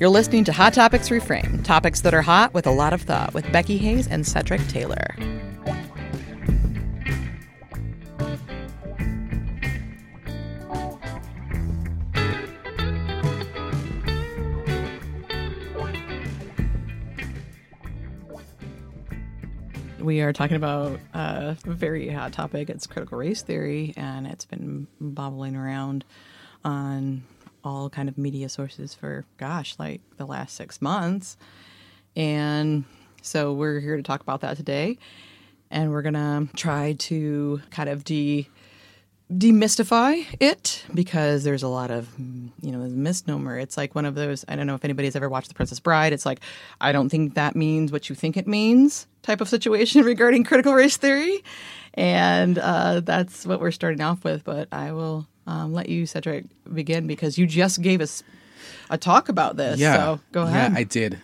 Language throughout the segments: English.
You're listening to Hot Topics Reframe, topics that are hot with a lot of thought, with Becky Hayes and Cedric Taylor. We are talking about a very hot topic. It's critical race theory, and it's been bobbling around on all kind of media sources for gosh, like the last six months. And so we're here to talk about that today. And we're gonna try to kind of de demystify it because there's a lot of you know misnomer it's like one of those i don't know if anybody's ever watched the princess bride it's like i don't think that means what you think it means type of situation regarding critical race theory and uh, that's what we're starting off with but i will um, let you, Cedric, begin because you just gave us a talk about this. Yeah. So go ahead. Yeah, I did.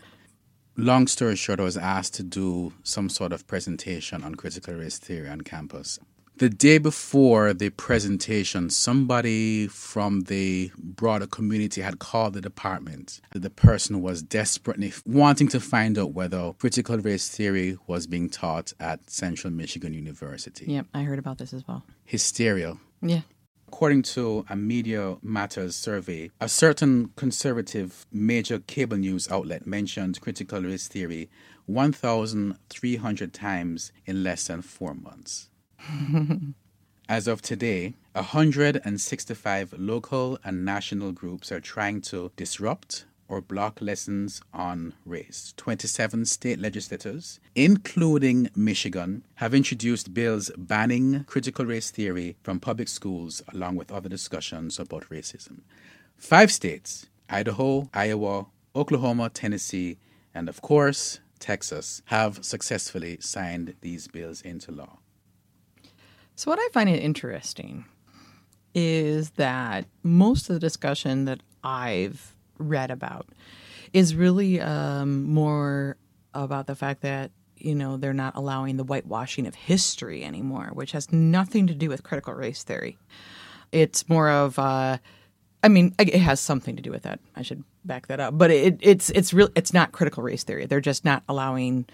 Long story short, I was asked to do some sort of presentation on critical race theory on campus. The day before the presentation, somebody from the broader community had called the department. The person was desperately wanting to find out whether critical race theory was being taught at Central Michigan University. Yep, I heard about this as well. Hysteria. Yeah. According to a Media Matters survey, a certain conservative major cable news outlet mentioned critical race theory 1,300 times in less than four months. As of today, 165 local and national groups are trying to disrupt, or block lessons on race. 27 state legislators, including Michigan, have introduced bills banning critical race theory from public schools, along with other discussions about racism. Five states Idaho, Iowa, Oklahoma, Tennessee, and of course, Texas have successfully signed these bills into law. So, what I find interesting is that most of the discussion that I've read about is really um, more about the fact that you know they're not allowing the whitewashing of history anymore, which has nothing to do with critical race theory. It's more of uh, I mean, it has something to do with that. I should back that up, but it, it's it's real. It's not critical race theory. They're just not allowing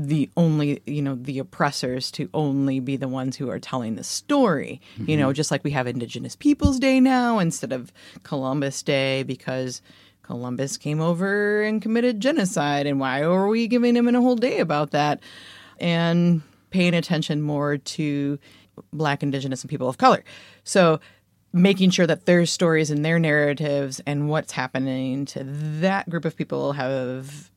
the only you know the oppressors to only be the ones who are telling the story. Mm-hmm. You know, mm-hmm. just like we have Indigenous Peoples Day now instead of Columbus Day because Columbus came over and committed genocide, and why are we giving him a whole day about that? And paying attention more to Black, Indigenous, and people of color. So making sure that their stories and their narratives and what's happening to that group of people have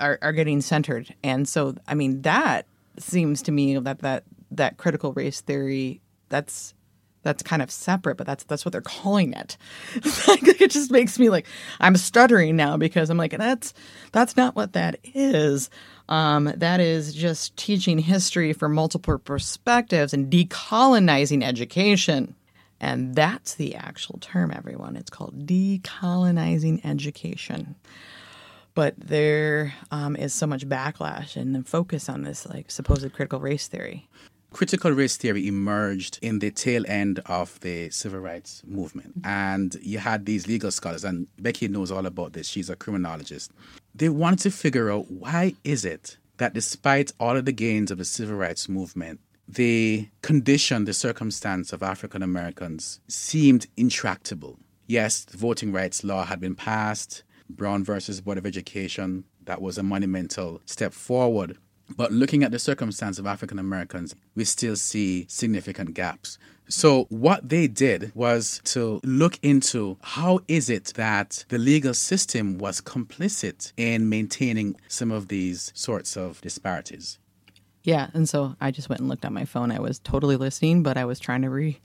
are, are getting centered. And so, I mean, that seems to me that that that critical race theory that's that's kind of separate, but that's that's what they're calling it. it just makes me like I'm stuttering now because I'm like that's that's not what that is. Um, that is just teaching history from multiple perspectives and decolonizing education. And that's the actual term, everyone. It's called decolonizing education. But there um, is so much backlash and focus on this like supposed critical race theory. Critical race theory emerged in the tail end of the civil rights movement. And you had these legal scholars, and Becky knows all about this. She's a criminologist. They wanted to figure out why is it that despite all of the gains of the civil rights movement, the condition, the circumstance of African Americans seemed intractable. Yes, the voting rights law had been passed, Brown versus Board of Education, that was a monumental step forward. But looking at the circumstance of African Americans, we still see significant gaps. So what they did was to look into how is it that the legal system was complicit in maintaining some of these sorts of disparities. Yeah, and so I just went and looked at my phone. I was totally listening, but I was trying to re-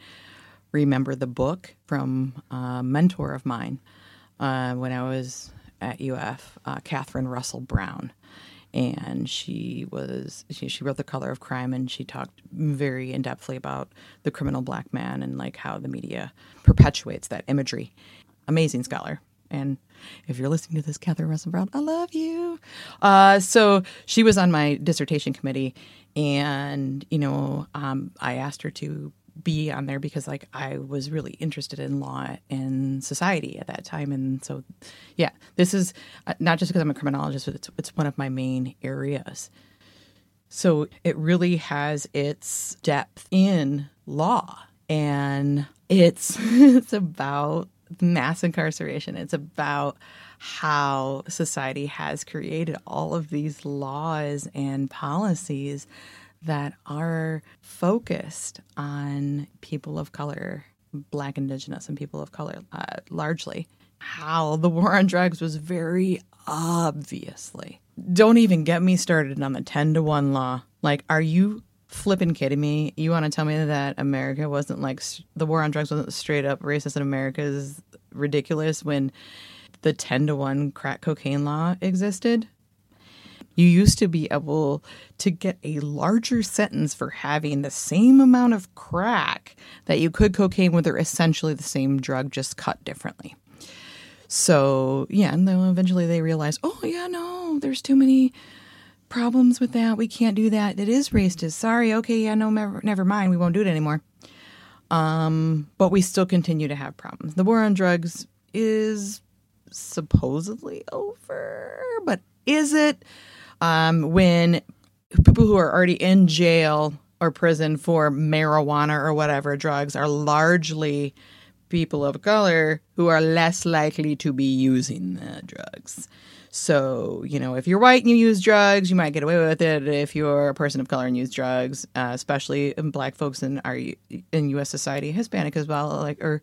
remember the book from a mentor of mine uh, when I was at UF, uh, Katheryn Russell Brown. And she was she, she wrote the color of crime and she talked very in depthly about the criminal black man and like how the media perpetuates that imagery. Amazing scholar. And if you're listening to this katheryn russell brown i love you. Uh, so she was on my dissertation committee and you know um, i asked her to be on there because like I was really interested in law and society at that time, and so yeah, this is uh, not just because I'm a criminologist, but it's it's one of my main areas. So it really has its depth in law, and it's it's about mass incarceration. It's about how society has created all of these laws and policies that are focused on people of color, Black, Indigenous, and people of color uh, largely. How the war on drugs was very obviously. Don't even get me started on the 10 to 1 law. Like, are you flipping kidding me? You want to tell me that America wasn't like the war on drugs wasn't straight up racist in America is ridiculous when the 10 to 1 crack cocaine law existed? You used to be able to get a larger sentence for having the same amount of crack that you could cocaine with, they're essentially the same drug, just cut differently. So, yeah, and then eventually they realized, oh, yeah, no, there's too many problems with that. We can't do that. It is racist. Sorry. Okay, yeah, no, never, never mind. We won't do it anymore. Um, but we still continue to have problems. The war on drugs is supposedly over, but is it? Um, when people who are already in jail or prison for marijuana or whatever drugs are largely people of color who are less likely to be using the drugs. So, you know, if you're white and you use drugs, you might get away with it. If you're a person of color and use drugs, uh, especially black folks in our in U.S. society, Hispanic as well, like or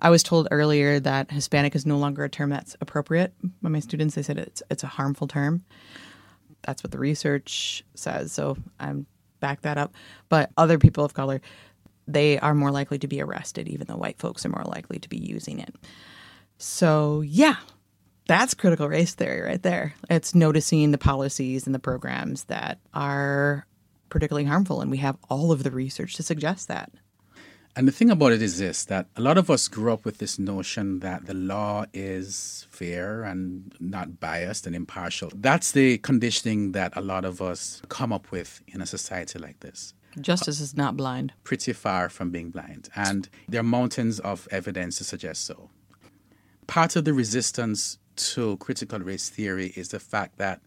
I was told earlier that Hispanic is no longer a term that's appropriate by my students. They said it's it's a harmful term that's what the research says. So I'm back that up. But other people of color, they are more likely to be arrested, even though white folks are more likely to be using it. So yeah, that's critical race theory right there. It's noticing the policies and the programs that are particularly harmful, and we have all of the research to suggest that. And the thing about it is this that a lot of us grew up with this notion that the law is fair and not biased and impartial. That's the conditioning that a lot of us come up with in a society like this. Justice is not blind. Pretty far from being blind. And there are mountains of evidence to suggest so. Part of the resistance to critical race theory is the fact that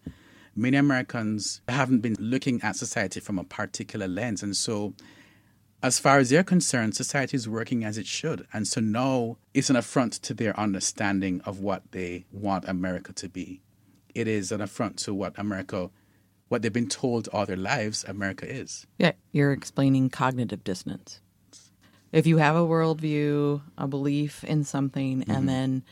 many Americans haven't been looking at society from a particular lens. And so as far as they're concerned, society is working as it should. And so now it's an affront to their understanding of what they want America to be. It is an affront to what America, what they've been told all their lives America is. Yeah, you're explaining cognitive dissonance. If you have a worldview, a belief in something, mm-hmm. and then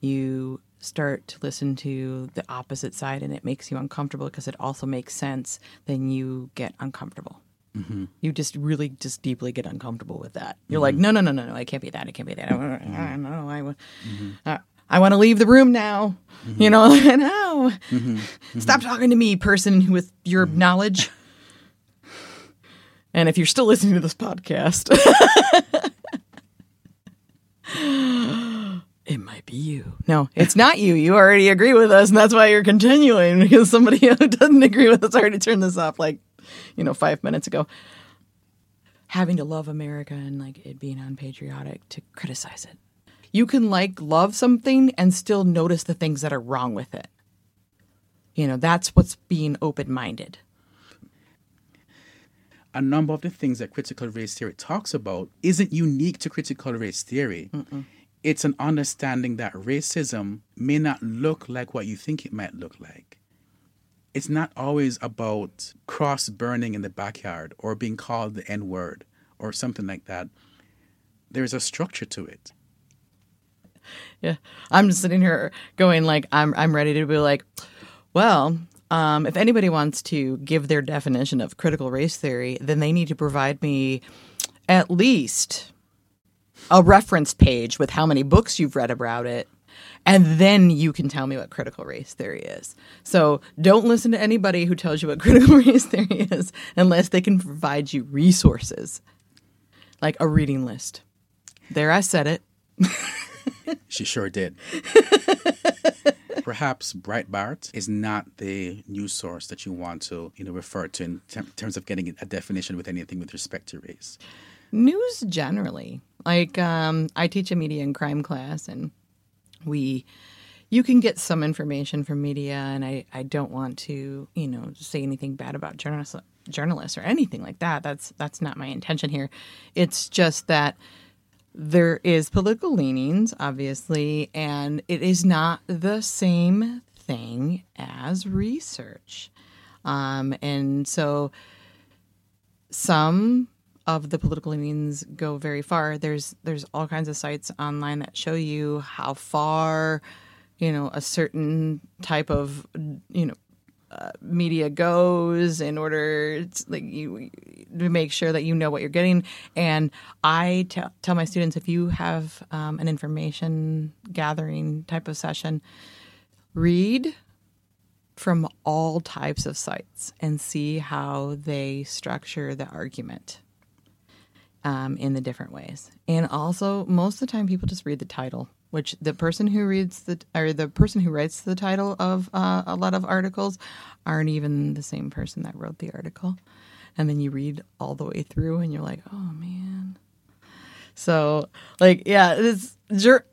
you start to listen to the opposite side and it makes you uncomfortable because it also makes sense, then you get uncomfortable. Mm-hmm. You just really just deeply get uncomfortable with that. You're mm-hmm. like, no, no, no, no, no, I can't be that. It can't be that. I, I know. I, mm-hmm. uh, I want to leave the room now. Mm-hmm. You know, no. Mm-hmm. Stop talking to me, person with your knowledge. And if you're still listening to this podcast, it might be you. No, it's not you. You already agree with us, and that's why you're continuing because somebody who doesn't agree with us already turned this off like you know, five minutes ago. Having to love America and like it being unpatriotic to criticize it. You can like love something and still notice the things that are wrong with it. You know, that's what's being open minded. A number of the things that critical race theory talks about isn't unique to critical race theory. Mm-mm. It's an understanding that racism may not look like what you think it might look like it's not always about cross burning in the backyard or being called the N word or something like that. There's a structure to it. Yeah. I'm just sitting here going like I'm I'm ready to be like, well, um, if anybody wants to give their definition of critical race theory, then they need to provide me at least a reference page with how many books you've read about it and then you can tell me what critical race theory is. So don't listen to anybody who tells you what critical race theory is unless they can provide you resources, like a reading list. There, I said it. she sure did. Perhaps Breitbart is not the news source that you want to, you know, refer to in ter- terms of getting a definition with anything with respect to race. news generally. Like um, I teach a media and crime class, and we you can get some information from media, and I I don't want to you know say anything bad about journalists journalists or anything like that. That's that's not my intention here. It's just that there is political leanings, obviously, and it is not the same thing as research. Um, and so some of the political leanings go very far. There's there's all kinds of sites online that show you how far, you know, a certain type of you know uh, media goes in order to, like you to make sure that you know what you're getting. And I t- tell my students if you have um, an information gathering type of session, read from all types of sites and see how they structure the argument um, in the different ways. And also, most of the time, people just read the title, which the person who reads the or the person who writes the title of uh, a lot of articles aren't even the same person that wrote the article. And then you read all the way through, and you're like, oh man. So, like, yeah, it's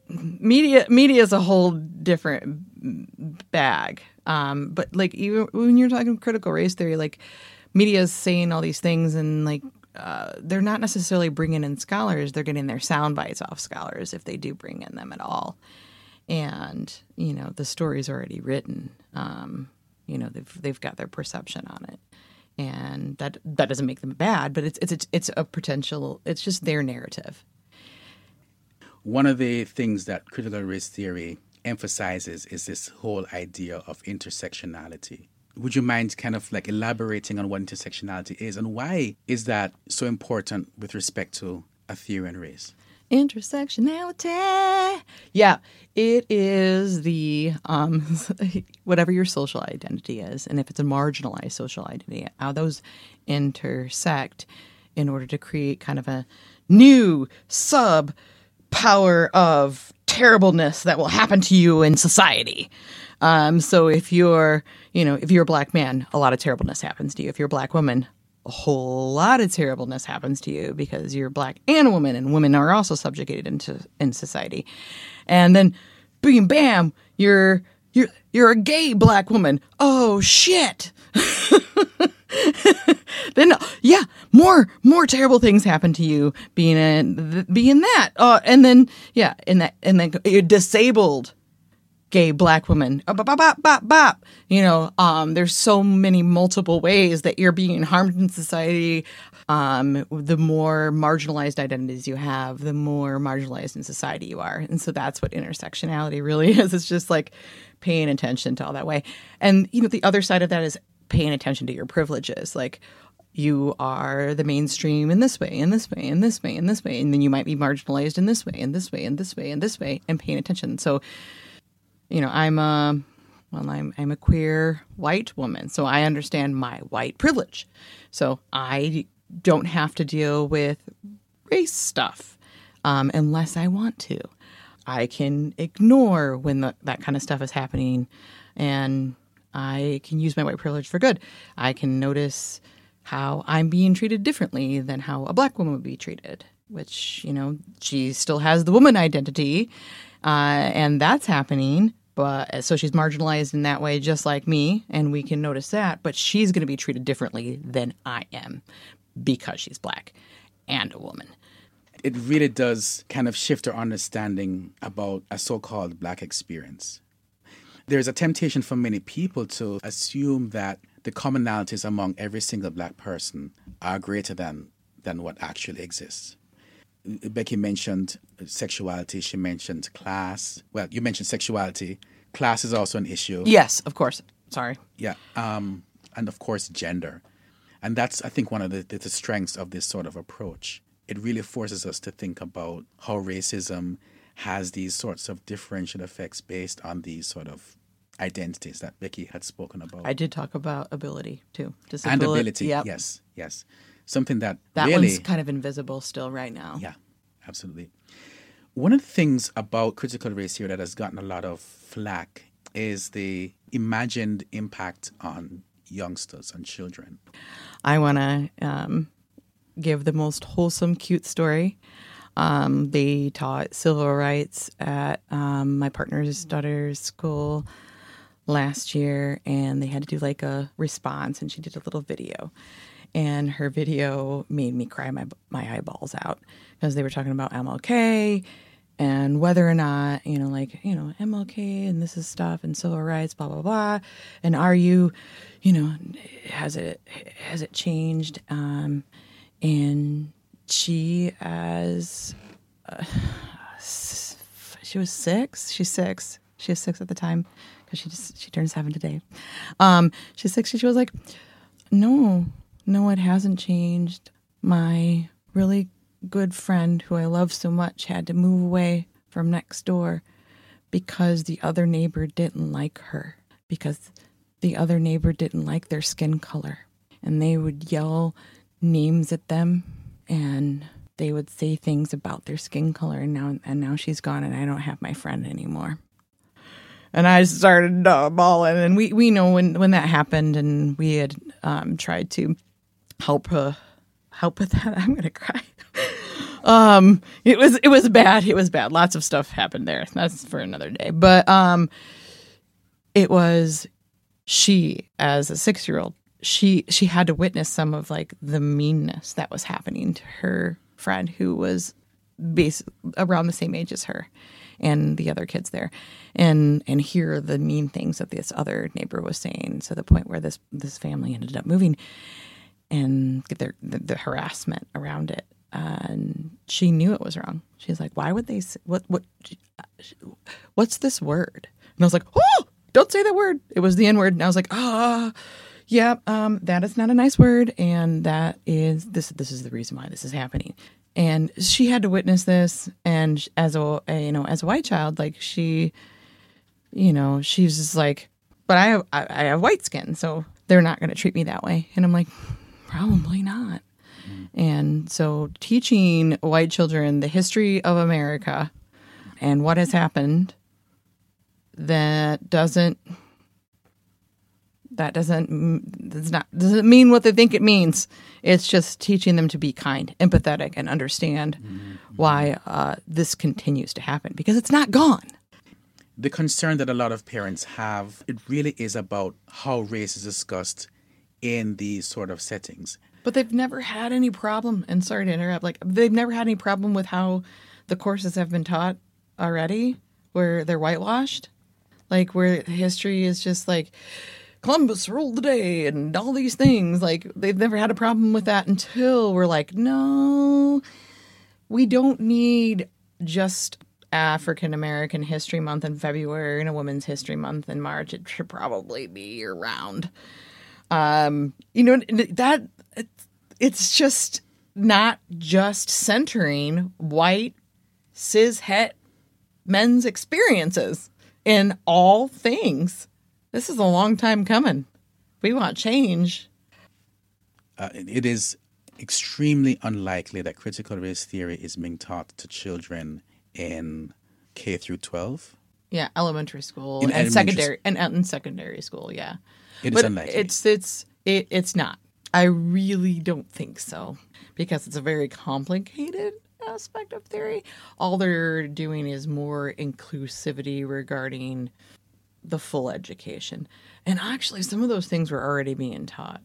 media. Media is a whole different bag um, but like even when you're talking critical race theory, like media is saying all these things and like uh, they're not necessarily bringing in scholars; they're getting their sound bites off scholars if they do bring in them at all. And you know the story's already written. Um, you know they've they've got their perception on it, and that that doesn't make them bad, but it's it's it's a potential. It's just their narrative. One of the things that critical race theory emphasizes is this whole idea of intersectionality. Would you mind kind of like elaborating on what intersectionality is and why is that so important with respect to a theory and race? Intersectionality. Yeah, it is the um, whatever your social identity is, and if it's a marginalized social identity, how those intersect in order to create kind of a new sub power of terribleness that will happen to you in society. Um, so if you're, you know, if you're a black man, a lot of terribleness happens to you. If you're a black woman, a whole lot of terribleness happens to you because you're black and a woman, and women are also subjugated into in society. And then, boom, bam, you're you're you're a gay black woman. Oh shit. then yeah, more more terrible things happen to you being a being that. Uh, and then yeah, and that and then you're disabled gay black woman. Uh, bop, bop, bop, bop. You know, um, there's so many multiple ways that you're being harmed in society. Um, the more marginalized identities you have, the more marginalized in society you are. And so that's what intersectionality really is. It's just like paying attention to all that way. And, you know, the other side of that is paying attention to your privileges. Like, you are the mainstream in this way, in this way, in this way, in this way, and then you might be marginalized in this way, in this way, in this way, in this way, and paying attention. So, you know, I'm a well, I'm I'm a queer white woman, so I understand my white privilege. So I don't have to deal with race stuff um, unless I want to. I can ignore when the, that kind of stuff is happening, and I can use my white privilege for good. I can notice how I'm being treated differently than how a black woman would be treated, which, you know, she still has the woman identity, uh, and that's happening. But so she's marginalized in that way, just like me, and we can notice that. But she's going to be treated differently than I am because she's black and a woman it really does kind of shift our understanding about a so called black experience. There's a temptation for many people to assume that the commonalities among every single black person are greater than, than what actually exists. Becky mentioned sexuality, she mentioned class. Well, you mentioned sexuality. Class is also an issue. Yes, of course. Sorry. Yeah. Um, and of course, gender. And that's, I think, one of the, the strengths of this sort of approach it really forces us to think about how racism has these sorts of differential effects based on these sort of identities that Becky had spoken about. I did talk about ability too. Disability. And ability, yep. yes, yes. Something that that really, one's kind of invisible still right now. Yeah, absolutely. One of the things about critical race theory that has gotten a lot of flack is the imagined impact on youngsters and children. I want to um, give the most wholesome, cute story. Um, they taught civil rights at um, my partner's daughter's school last year, and they had to do like a response, and she did a little video. And her video made me cry my my eyeballs out because they were talking about MLK and whether or not you know like you know MLK and this is stuff and civil rights blah blah blah and are you you know has it has it changed um and she as uh, she was 6 she's 6 she was 6 at the time cuz she just she turned 7 today. Um she's 6 she was like no no it hasn't changed. My really good friend who I love so much had to move away from next door because the other neighbor didn't like her, because the other neighbor didn't like their skin color. And they would yell names at them and they would say things about their skin color and now and now she's gone and I don't have my friend anymore. And I started uh, bawling and we, we know when, when that happened and we had um, tried to help her help with that. I'm gonna cry. um, it was it was bad. It was bad. Lots of stuff happened there. That's for another day. But um, it was she as a six year old. She she had to witness some of like the meanness that was happening to her friend who was base around the same age as her and the other kids there and and hear the mean things that this other neighbor was saying to the point where this this family ended up moving and get their the, the harassment around it. And she knew it was wrong. She's like, "Why would they? Say, what? What? What's this word?" And I was like, "Oh, don't say that word." It was the N word, and I was like, "Ah, oh, yeah, um, that is not a nice word, and that is this. This is the reason why this is happening." And she had to witness this, and as a, a you know as a white child, like she, you know, she's just like, "But I have I, I have white skin, so they're not going to treat me that way." And I'm like, Probably not. And so, teaching white children the history of America and what has happened that doesn't that doesn't does not doesn't mean what they think it means. It's just teaching them to be kind, empathetic, and understand mm-hmm. why uh, this continues to happen because it's not gone. The concern that a lot of parents have, it really is about how race is discussed in these sort of settings. But they've never had any problem, and sorry to interrupt, like they've never had any problem with how the courses have been taught already, where they're whitewashed, like where history is just like Columbus ruled the day and all these things. Like they've never had a problem with that until we're like, no, we don't need just African American History Month in February and a Women's History Month in March. It should probably be year round. Um, you know that it's just not just centering white cis het men's experiences in all things. This is a long time coming. We want change. Uh, it is extremely unlikely that critical race theory is being taught to children in K through 12. Yeah, elementary school in and secondary and, and secondary school, yeah. It but is unlikely. It's it's it, it's not. I really don't think so because it's a very complicated aspect of theory. All they're doing is more inclusivity regarding the full education. And actually, some of those things were already being taught.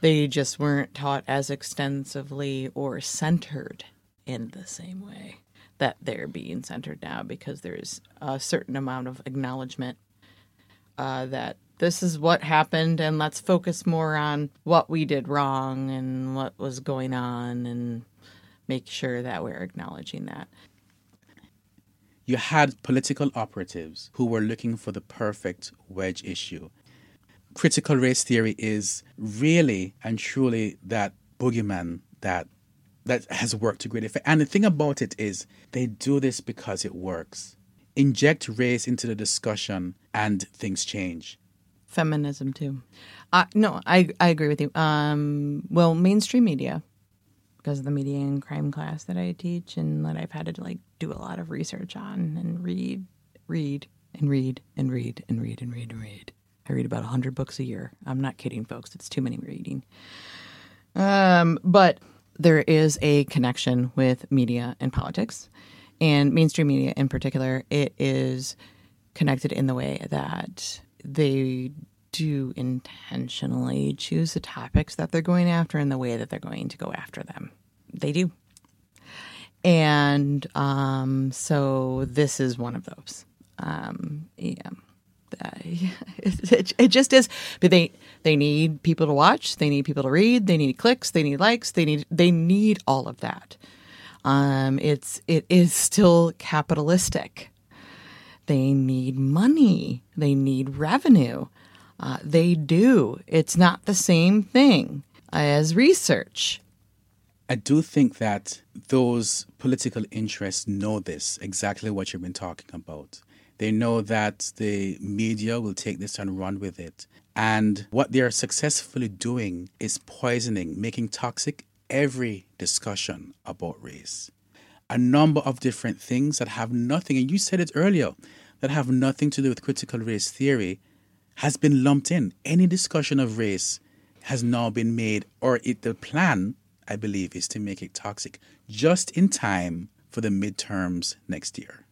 They just weren't taught as extensively or centered in the same way that they're being centered now because there's a certain amount of acknowledgement uh, that this is what happened and let's focus more on what we did wrong and what was going on and make sure that we're acknowledging that. You had political operatives who were looking for the perfect wedge issue. Critical race theory is really and truly that boogeyman that that has worked to great effect. And the thing about it is they do this because it works. Inject race into the discussion and things change feminism too. Uh, no, I I agree with you. Um, well, mainstream media, because of the media and crime class that I teach and that I've had to like do a lot of research on and read, read and read and read and read and read and read. I read about hundred books a year. I'm not kidding, folks. It's too many reading. Um, but there is a connection with media and politics, and mainstream media in particular. It is connected in the way that they do intentionally choose the topics that they're going after and the way that they're going to go after them. They do. And um, so this is one of those. Um, yeah. It, it, it just is. But they they need people to watch. They need people to read. They need clicks. They need likes. They need they need all of that. Um, it's it is still capitalistic. They need money. They need revenue. Uh, they do. It's not the same thing as research. I do think that those political interests know this, exactly what you've been talking about. They know that the media will take this and run with it. And what they are successfully doing is poisoning, making toxic every discussion about race. A number of different things that have nothing, and you said it earlier, that have nothing to do with critical race theory has been lumped in. Any discussion of race has now been made, or it, the plan, I believe, is to make it toxic just in time for the midterms next year.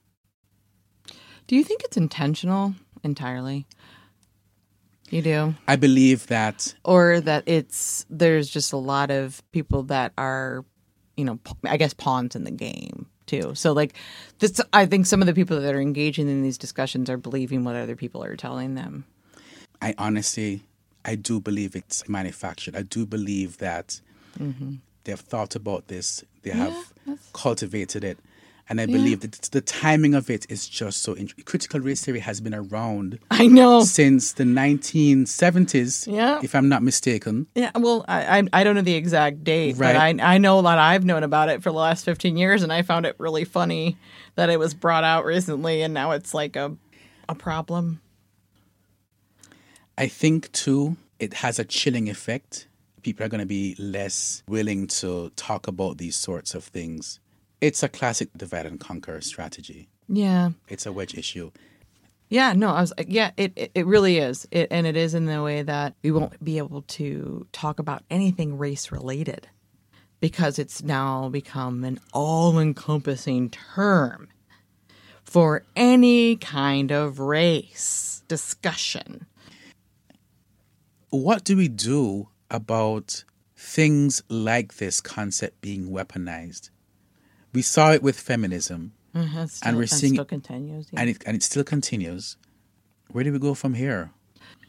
Do you think it's intentional entirely? You do? I believe that. Or that it's, there's just a lot of people that are, you know, I guess pawns in the game too. So like this I think some of the people that are engaging in these discussions are believing what other people are telling them. I honestly I do believe it's manufactured. I do believe that mm-hmm. they've thought about this. They yeah, have that's... cultivated it. And I yeah. believe that the timing of it is just so interesting. Critical race theory has been around. I know since the 1970s. Yeah, if I'm not mistaken. Yeah, well, I I, I don't know the exact date, right. but I I know that I've known about it for the last 15 years, and I found it really funny that it was brought out recently, and now it's like a a problem. I think too, it has a chilling effect. People are going to be less willing to talk about these sorts of things it's a classic divide and conquer strategy. Yeah. It's a wedge issue. Yeah, no, I was uh, yeah, it it, it really is. It, and it is in the way that we won't be able to talk about anything race related because it's now become an all-encompassing term for any kind of race discussion. What do we do about things like this concept being weaponized? we saw it with feminism, mm-hmm, still, and we're seeing still continues, yeah. and it and it still continues. Where do we go from here?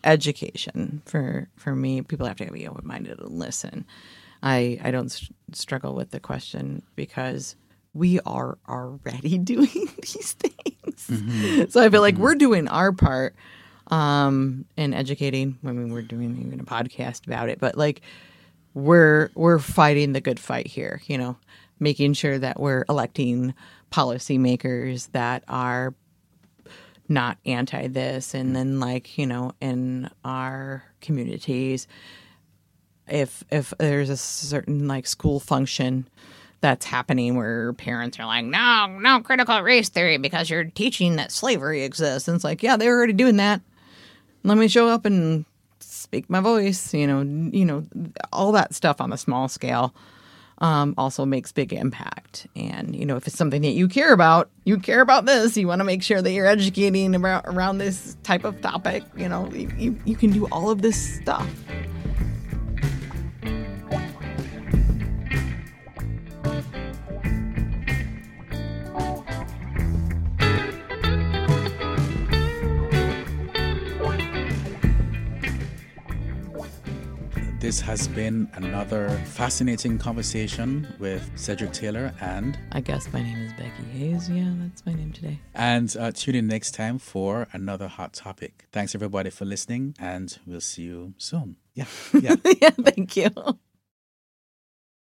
Education for for me, people have to be open minded and listen. I I don't st- struggle with the question because we are already doing these things. Mm-hmm. So I feel like mm-hmm. we're doing our part um, in educating. I mean, we're doing even a podcast about it, but like we're we're fighting the good fight here. You know, making sure that we're electing policymakers that are not anti this and then like you know in our communities if if there's a certain like school function that's happening where parents are like no no critical race theory because you're teaching that slavery exists and it's like yeah they're already doing that let me show up and speak my voice you know you know all that stuff on a small scale um, also makes big impact. And you know, if it's something that you care about, you care about this. You want to make sure that you're educating about around this type of topic. You know, you, you can do all of this stuff. This has been another fascinating conversation with Cedric Taylor and. I guess my name is Becky Hayes. Yeah, that's my name today. And uh, tune in next time for another hot topic. Thanks everybody for listening, and we'll see you soon. Yeah. Yeah. yeah thank you.